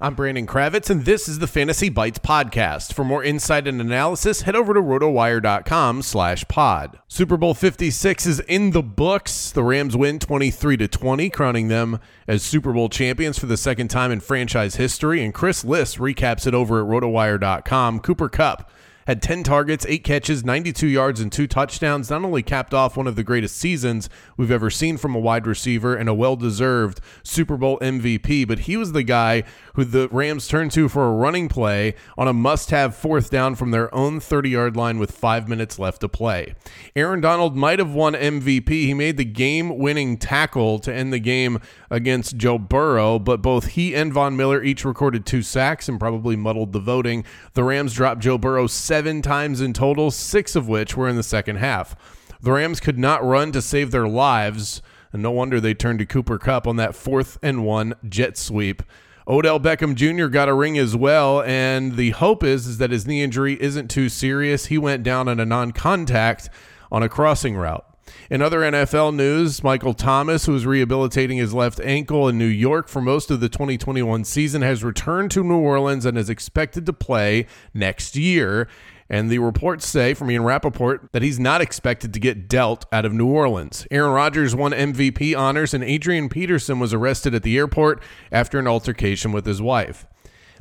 I'm Brandon Kravitz, and this is the Fantasy Bites podcast. For more insight and analysis, head over to rotowire.com slash pod. Super Bowl 56 is in the books. The Rams win 23 to 20, crowning them as Super Bowl champions for the second time in franchise history. And Chris Liss recaps it over at rotowire.com. Cooper Kupp had 10 targets, 8 catches, 92 yards, and 2 touchdowns. Not only capped off one of the greatest seasons we've ever seen from a wide receiver and a well deserved Super Bowl MVP, but he was the guy who the Rams turned to for a running play on a must have fourth down from their own 30 yard line with five minutes left to play. Aaron Donald might have won MVP. He made the game winning tackle to end the game against Joe Burrow, but both he and Von Miller each recorded two sacks and probably muddled the voting. The Rams dropped Joe Burrow seven times in total, six of which were in the second half. The Rams could not run to save their lives, and no wonder they turned to Cooper Kupp on that fourth and one jet sweep. Odell Beckham Jr. got a ring as well, and the hope is, is that his knee injury isn't too serious. He went down on a non contact on a crossing route. In other NFL news, Michael Thomas, who is rehabilitating his left ankle in New York for most of the 2021 season, has returned to New Orleans and is expected to play next year. And the reports say from Ian Rapoport that he's not expected to get dealt out of New Orleans. Aaron Rodgers won MVP honors, and Adrian Peterson was arrested at the airport after an altercation with his wife.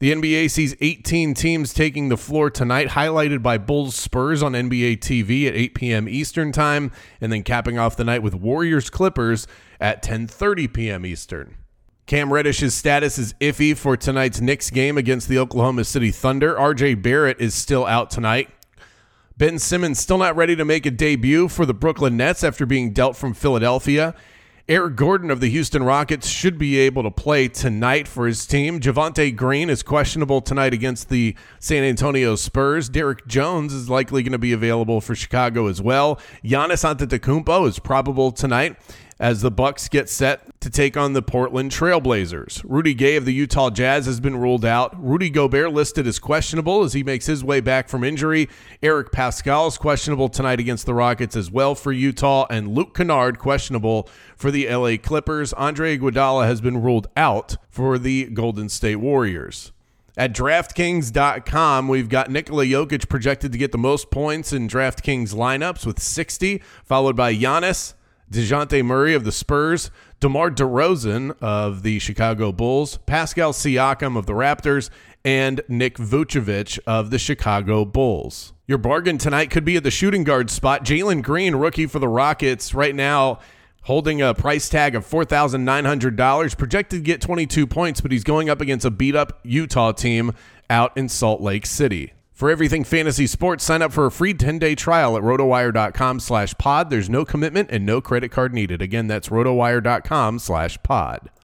The NBA sees 18 teams taking the floor tonight, highlighted by Bulls Spurs on NBA TV at 8 p.m. Eastern Time, and then capping off the night with Warriors Clippers at 10:30 p.m. Eastern. Cam Reddish's status is iffy for tonight's Knicks game against the Oklahoma City Thunder. RJ Barrett is still out tonight. Ben Simmons still not ready to make a debut for the Brooklyn Nets after being dealt from Philadelphia. Eric Gordon of the Houston Rockets should be able to play tonight for his team. Javonte Green is questionable tonight against the San Antonio Spurs. Derrick Jones is likely going to be available for Chicago as well. Giannis Antetokounmpo is probable tonight as the Bucks get set to take on the Portland Trailblazers. Rudy Gay of the Utah Jazz has been ruled out. Rudy Gobert listed as questionable as he makes his way back from injury. Eric Paschall is questionable tonight against the Rockets as well for Utah, and Luke Kennard questionable for the LA Clippers. Andre Iguodala has been ruled out for the Golden State Warriors. At DraftKings.com, we've got Nikola Jokic projected to get the most points in DraftKings lineups with 60, followed by Giannis, DeJounte Murray of the Spurs, DeMar DeRozan of the Chicago Bulls, Pascal Siakam of the Raptors, and Nick Vucevic of the Chicago Bulls. Your bargain tonight could be at the shooting guard spot. Jalen Green, rookie for the Rockets, right now holding a price tag of $4,900, projected to get 22 points, but he's going up against a beat up Utah team out in Salt Lake City. For everything fantasy sports, sign up for a free 10-day trial at rotowire.com slash pod. There's no commitment and no credit card needed. Again, that's rotowire.com slash pod.